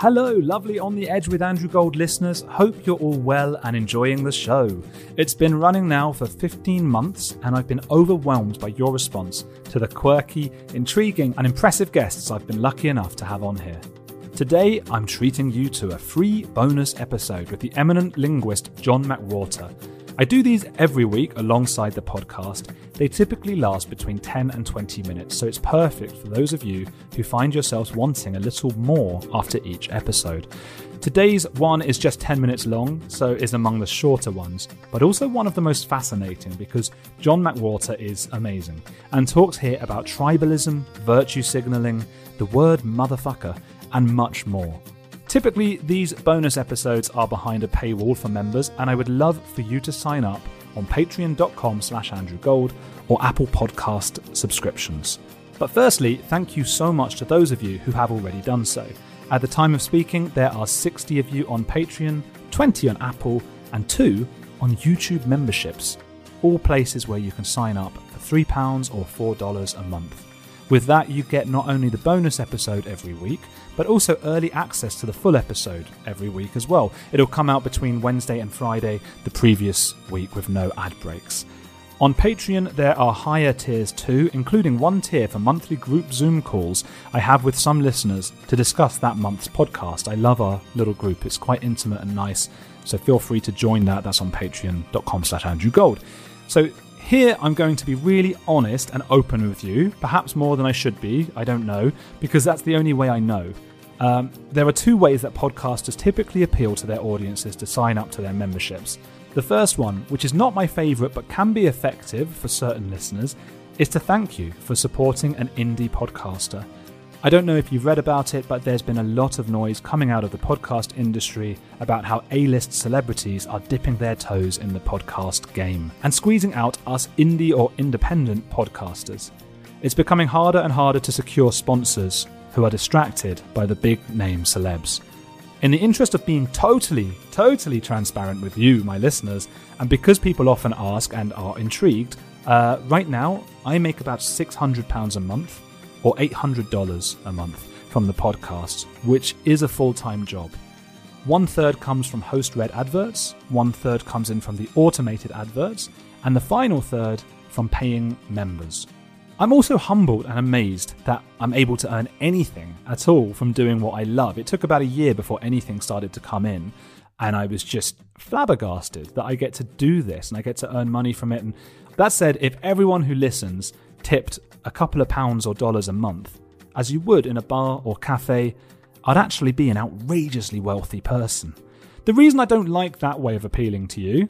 Hello, lovely On the Edge with Andrew Gold listeners. Hope you're all well and enjoying the show. It's been running now for 15 months, and I've been overwhelmed by your response to the quirky, intriguing, and impressive guests I've been lucky enough to have on here. Today, I'm treating you to a free bonus episode with the eminent linguist John McWhorter. I do these every week alongside the podcast. They typically last between 10 and 20 minutes, so it's perfect for those of you who find yourselves wanting a little more after each episode. Today's one is just 10 minutes long, so is among the shorter ones, but also one of the most fascinating because John McWhorter is amazing and talks here about tribalism, virtue signaling, the word motherfucker, and much more. Typically, these bonus episodes are behind a paywall for members, and I would love for you to sign up on patreon.com slash andrewgold or Apple Podcast subscriptions. But firstly, thank you so much to those of you who have already done so. At the time of speaking, there are 60 of you on Patreon, 20 on Apple, and 2 on YouTube memberships, all places where you can sign up for £3 or $4 a month. With that, you get not only the bonus episode every week, but also early access to the full episode every week as well. It'll come out between Wednesday and Friday the previous week with no ad breaks. On Patreon, there are higher tiers too, including one tier for monthly group Zoom calls I have with some listeners to discuss that month's podcast. I love our little group, it's quite intimate and nice, so feel free to join that. That's on patreon.com slash andrewgold. So here, I'm going to be really honest and open with you, perhaps more than I should be, I don't know, because that's the only way I know. Um, there are two ways that podcasters typically appeal to their audiences to sign up to their memberships. The first one, which is not my favourite but can be effective for certain listeners, is to thank you for supporting an indie podcaster. I don't know if you've read about it, but there's been a lot of noise coming out of the podcast industry about how A list celebrities are dipping their toes in the podcast game and squeezing out us indie or independent podcasters. It's becoming harder and harder to secure sponsors who are distracted by the big name celebs. In the interest of being totally, totally transparent with you, my listeners, and because people often ask and are intrigued, uh, right now I make about £600 a month or $800 a month from the podcast, which is a full time job. One third comes from host read adverts, one third comes in from the automated adverts, and the final third from paying members. I'm also humbled and amazed that I'm able to earn anything at all from doing what I love. It took about a year before anything started to come in, and I was just flabbergasted that I get to do this and I get to earn money from it. And that said, if everyone who listens tipped a couple of pounds or dollars a month, as you would in a bar or cafe, I'd actually be an outrageously wealthy person. The reason I don't like that way of appealing to you,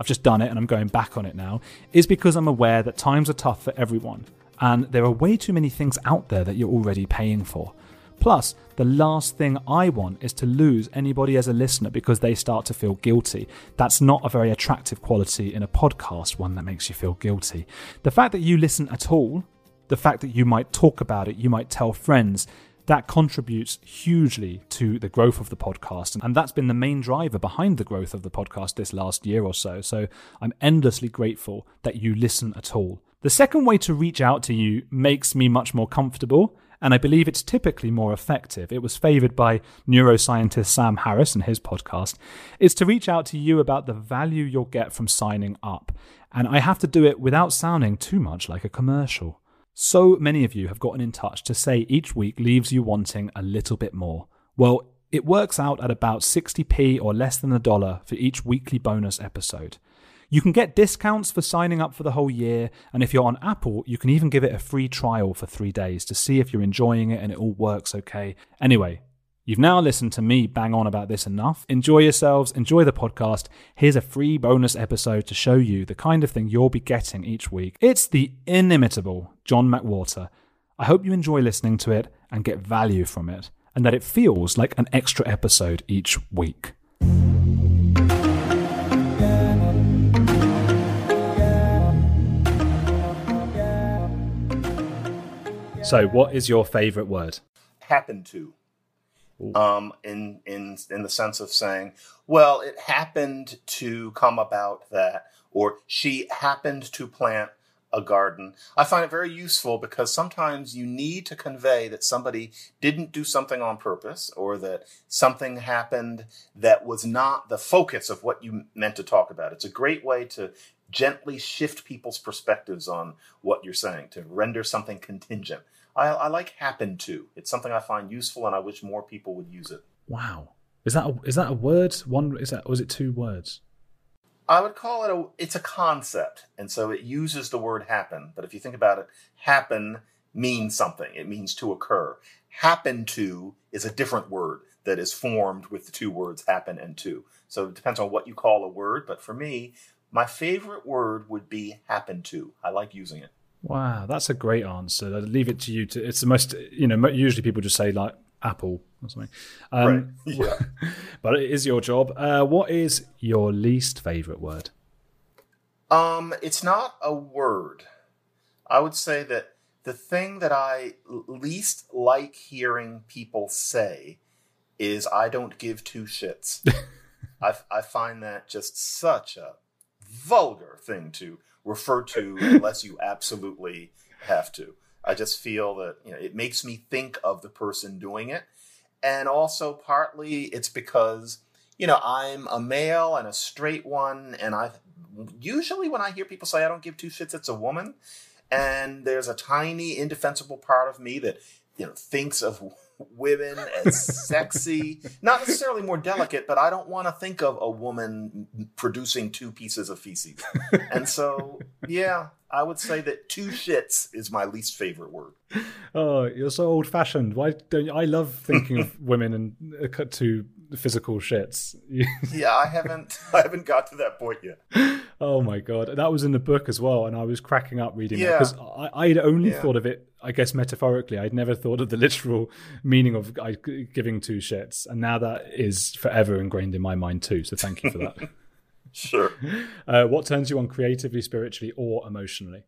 I've just done it and I'm going back on it now, is because I'm aware that times are tough for everyone, and there are way too many things out there that you're already paying for. Plus, the last thing I want is to lose anybody as a listener because they start to feel guilty. That's not a very attractive quality in a podcast, one that makes you feel guilty. The fact that you listen at all the fact that you might talk about it, you might tell friends, that contributes hugely to the growth of the podcast. And that's been the main driver behind the growth of the podcast this last year or so. So I'm endlessly grateful that you listen at all. The second way to reach out to you makes me much more comfortable. And I believe it's typically more effective. It was favored by neuroscientist Sam Harris and his podcast. Is to reach out to you about the value you'll get from signing up. And I have to do it without sounding too much like a commercial. So many of you have gotten in touch to say each week leaves you wanting a little bit more. Well, it works out at about 60p or less than a dollar for each weekly bonus episode. You can get discounts for signing up for the whole year, and if you're on Apple, you can even give it a free trial for three days to see if you're enjoying it and it all works okay. Anyway, You've now listened to me bang on about this enough. Enjoy yourselves, enjoy the podcast. Here's a free bonus episode to show you the kind of thing you'll be getting each week. It's the inimitable John McWhorter. I hope you enjoy listening to it, and get value from it, and that it feels like an extra episode each week. So, what is your favorite word? Happened to. Um, in in in the sense of saying, well, it happened to come about that, or she happened to plant a garden. I find it very useful because sometimes you need to convey that somebody didn't do something on purpose or that something happened that was not the focus of what you meant to talk about. It's a great way to gently shift people's perspectives on what you're saying, to render something contingent. I, I like happen to. It's something I find useful, and I wish more people would use it. Wow, is that a, is that a word? One is that? Was it two words? I would call it a. It's a concept, and so it uses the word happen. But if you think about it, happen means something. It means to occur. Happen to is a different word that is formed with the two words happen and to. So it depends on what you call a word. But for me, my favorite word would be happen to. I like using it. Wow, that's a great answer. I'd leave it to you to. It's the most, you know, usually people just say like apple or something. Um, right. Yeah. but it is your job. Uh, what is your least favorite word? Um, it's not a word. I would say that the thing that I least like hearing people say is "I don't give two shits." I I find that just such a vulgar thing to refer to unless you absolutely have to. I just feel that you know it makes me think of the person doing it, and also partly it's because you know I'm a male and a straight one, and I usually when I hear people say I don't give two shits, it's a woman, and there's a tiny indefensible part of me that you know thinks of women as sexy, not necessarily more delicate, but I don't want to think of a woman producing two pieces of feces. And so, yeah, I would say that two shits is my least favorite word. Oh, you're so old fashioned. Why don't you? I love thinking of women and uh, cut to physical shits. yeah, I haven't I haven't got to that point yet. Oh my god, that was in the book as well, and I was cracking up reading yeah. it because I, would only yeah. thought of it, I guess, metaphorically. I'd never thought of the literal meaning of giving two shits, and now that is forever ingrained in my mind too. So thank you for that. sure. Uh, what turns you on creatively, spiritually, or emotionally?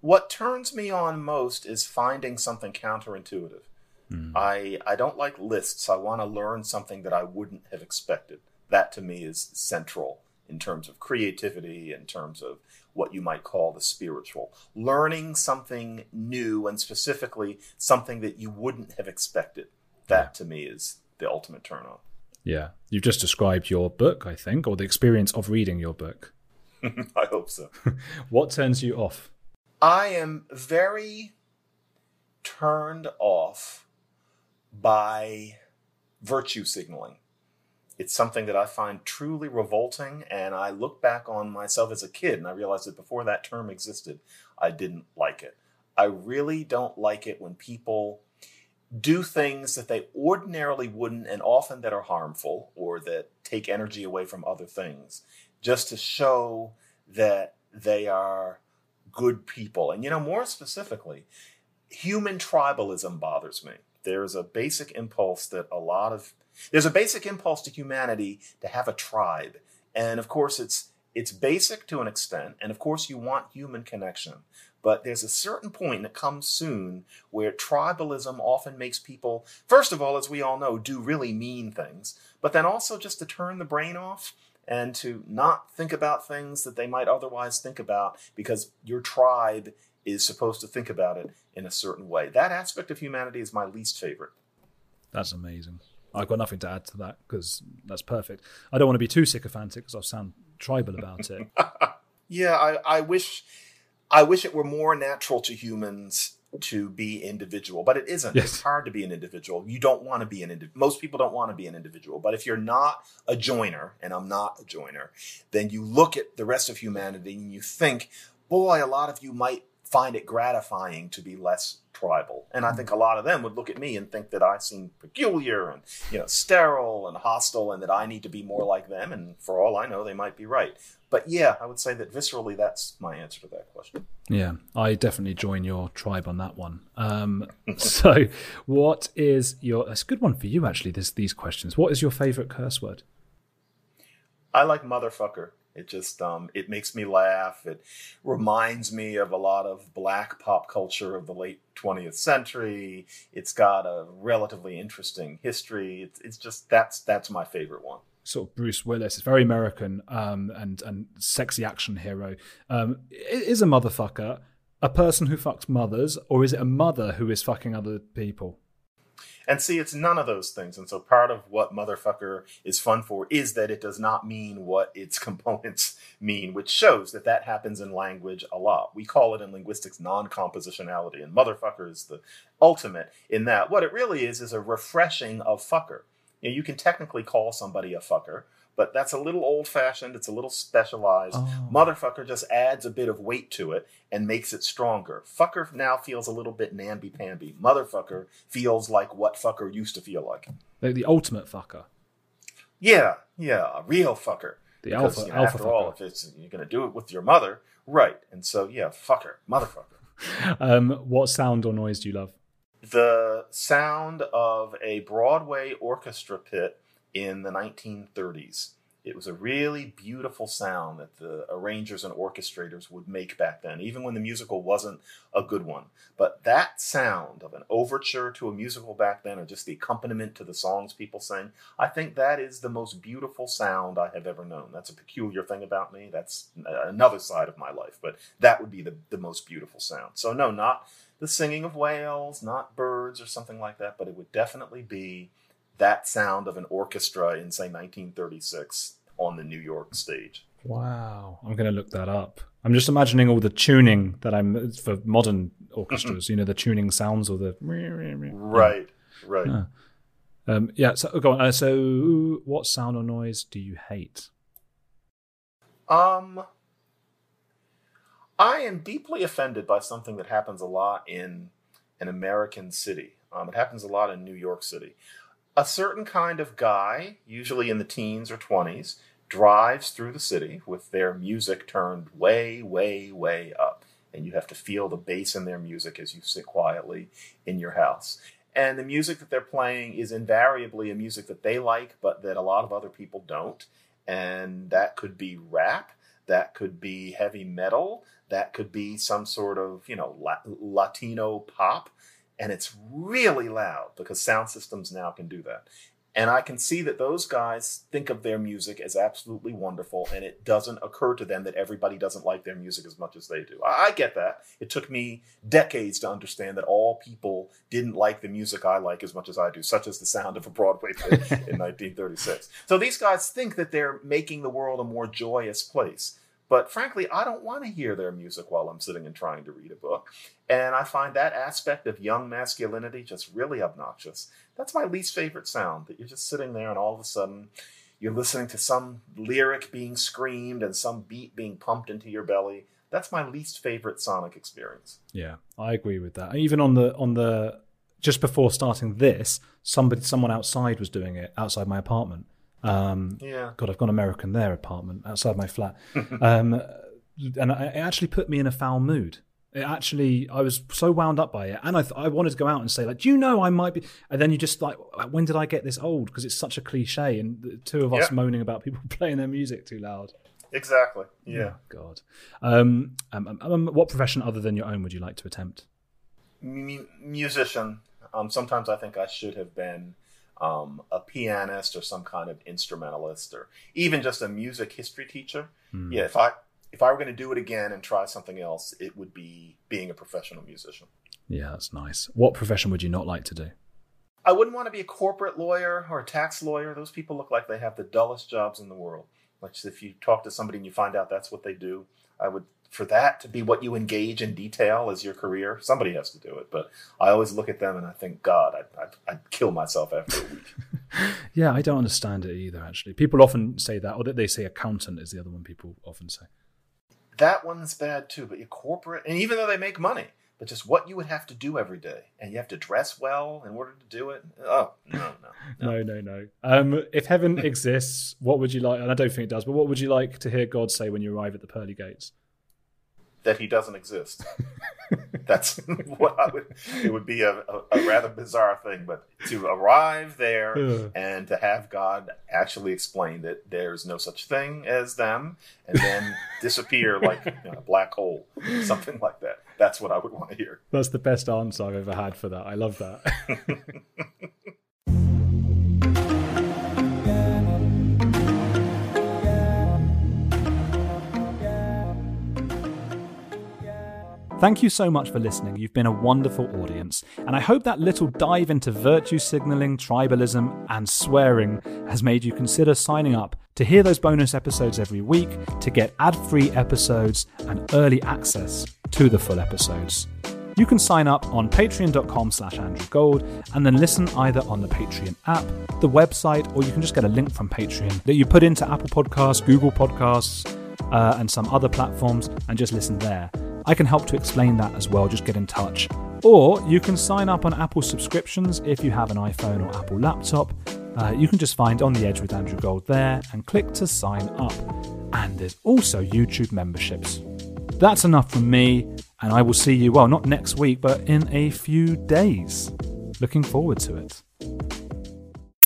What turns me on most is finding something counterintuitive. Mm. I I don't like lists. I want to learn something that I wouldn't have expected. That to me is central in terms of creativity, in terms of what you might call the spiritual. Learning something new and specifically something that you wouldn't have expected. That yeah. to me is the ultimate turn on. Yeah. You've just described your book, I think, or the experience of reading your book. I hope so. what turns you off? I am very turned off by virtue signaling. It's something that I find truly revolting, and I look back on myself as a kid and I realize that before that term existed, I didn't like it. I really don't like it when people do things that they ordinarily wouldn't and often that are harmful or that take energy away from other things just to show that they are good people. And, you know, more specifically, human tribalism bothers me there's a basic impulse that a lot of there's a basic impulse to humanity to have a tribe. And of course it's it's basic to an extent and of course you want human connection. But there's a certain point that comes soon where tribalism often makes people first of all as we all know do really mean things. But then also just to turn the brain off and to not think about things that they might otherwise think about because your tribe is supposed to think about it in a certain way. That aspect of humanity is my least favorite. That's amazing. I've got nothing to add to that because that's perfect. I don't want to be too sycophantic because I sound tribal about it. yeah, I, I wish I wish it were more natural to humans to be individual, but it isn't. Yes. It's hard to be an individual. You don't want to be an individual. Most people don't want to be an individual. But if you're not a joiner, and I'm not a joiner, then you look at the rest of humanity and you think, boy, a lot of you might find it gratifying to be less tribal. And I think a lot of them would look at me and think that I seem peculiar and you know sterile and hostile, and that I need to be more like them. And for all I know, they might be right. But yeah, I would say that viscerally, that's my answer to that question. Yeah, I definitely join your tribe on that one. Um, so, what is your? it's a good one for you actually. This these questions. What is your favorite curse word? I like motherfucker. It just um, it makes me laugh. It reminds me of a lot of black pop culture of the late 20th century. It's got a relatively interesting history. It's, it's just that's that's my favorite one. Sort of Bruce Willis. Very American um, and and sexy action hero. Um, is a motherfucker a person who fucks mothers, or is it a mother who is fucking other people? And see, it's none of those things. And so part of what motherfucker is fun for is that it does not mean what its components mean, which shows that that happens in language a lot. We call it in linguistics non-compositionality, and motherfucker is the ultimate in that. What it really is is a refreshing of fucker. You, know, you can technically call somebody a fucker, but that's a little old fashioned. It's a little specialized. Oh. Motherfucker just adds a bit of weight to it and makes it stronger. Fucker now feels a little bit namby pamby. Motherfucker feels like what fucker used to feel like. Like the ultimate fucker. Yeah, yeah, a real fucker. The because, alpha, you know, alpha after fucker. all, if it's you're gonna do it with your mother, right? And so, yeah, fucker, motherfucker. um, what sound or noise do you love? The sound of a Broadway orchestra pit in the 1930s. It was a really beautiful sound that the arrangers and orchestrators would make back then, even when the musical wasn't a good one. But that sound of an overture to a musical back then, or just the accompaniment to the songs people sang, I think that is the most beautiful sound I have ever known. That's a peculiar thing about me. That's another side of my life, but that would be the, the most beautiful sound. So, no, not the singing of whales, not birds or something like that, but it would definitely be that sound of an orchestra in say 1936 on the New York stage. Wow, I'm going to look that up. I'm just imagining all the tuning that I'm for modern orchestras. you know, the tuning sounds or the right, right. Yeah. Um, yeah. So go on. Uh, so, what sound or noise do you hate? Um, I am deeply offended by something that happens a lot in an American city. Um, it happens a lot in New York City a certain kind of guy, usually in the teens or 20s, drives through the city with their music turned way, way, way up. And you have to feel the bass in their music as you sit quietly in your house. And the music that they're playing is invariably a music that they like, but that a lot of other people don't. And that could be rap, that could be heavy metal, that could be some sort of, you know, Latino pop and it's really loud because sound systems now can do that. And I can see that those guys think of their music as absolutely wonderful, and it doesn't occur to them that everybody doesn't like their music as much as they do. I, get that. It took me decades to understand that all people didn't like the music I like as much as I do, such as the sound of a Broadway play in 1936. So these guys think that they're making the world a more joyous place. But frankly, I don't want to hear their music while I'm sitting and trying to read a book. And I find that aspect of young masculinity just really obnoxious. That's my least favorite sound that you're just sitting there and all of a sudden you're listening to some lyric being screamed and some beat being pumped into your belly. That's my least favorite sonic experience. Yeah, I agree with that. Even on the on the just before starting this, somebody someone outside was doing it outside my apartment um, yeah. God, I've gone American there apartment outside my flat. um, and it actually put me in a foul mood. It actually, I was so wound up by it, and I, th- I wanted to go out and say, like, do you know I might be? And then you just like, when did I get this old? Because it's such a cliche, and the two of us yeah. moaning about people playing their music too loud. Exactly. Yeah. Oh, God. Um, um, um, um, what profession other than your own would you like to attempt? M- musician. Um, sometimes I think I should have been um, a pianist or some kind of instrumentalist or even just a music history teacher. Mm. Yeah, if I if I were going to do it again and try something else, it would be being a professional musician. Yeah, that's nice. What profession would you not like to do? I wouldn't want to be a corporate lawyer or a tax lawyer. Those people look like they have the dullest jobs in the world. Like if you talk to somebody and you find out that's what they do, I would for that to be what you engage in detail as your career, somebody has to do it. But I always look at them and I think, God, I'd, I'd, I'd kill myself after a week. yeah, I don't understand it either, actually. People often say that, or that they say accountant is the other one people often say. that one's bad too. But you corporate, and even though they make money, but just what you would have to do every day, and you have to dress well in order to do it. Oh no, no, no, no, no. Um, if heaven exists, what would you like? And I don't think it does, but what would you like to hear God say when you arrive at the pearly gates? That he doesn't exist. That's what I would. It would be a, a, a, rather bizarre thing, but to arrive there and to have God actually explain that there's no such thing as them, and then disappear like you know, a black hole, something like that. That's what I would want to hear. That's the best answer I've ever had for that. I love that. Thank you so much for listening. You've been a wonderful audience. And I hope that little dive into virtue signaling, tribalism, and swearing has made you consider signing up to hear those bonus episodes every week, to get ad free episodes and early access to the full episodes. You can sign up on patreon.com slash Andrew Gold and then listen either on the Patreon app, the website, or you can just get a link from Patreon that you put into Apple Podcasts, Google Podcasts, uh, and some other platforms and just listen there. I can help to explain that as well, just get in touch. Or you can sign up on Apple subscriptions if you have an iPhone or Apple laptop. Uh, you can just find On the Edge with Andrew Gold there and click to sign up. And there's also YouTube memberships. That's enough from me, and I will see you, well, not next week, but in a few days. Looking forward to it.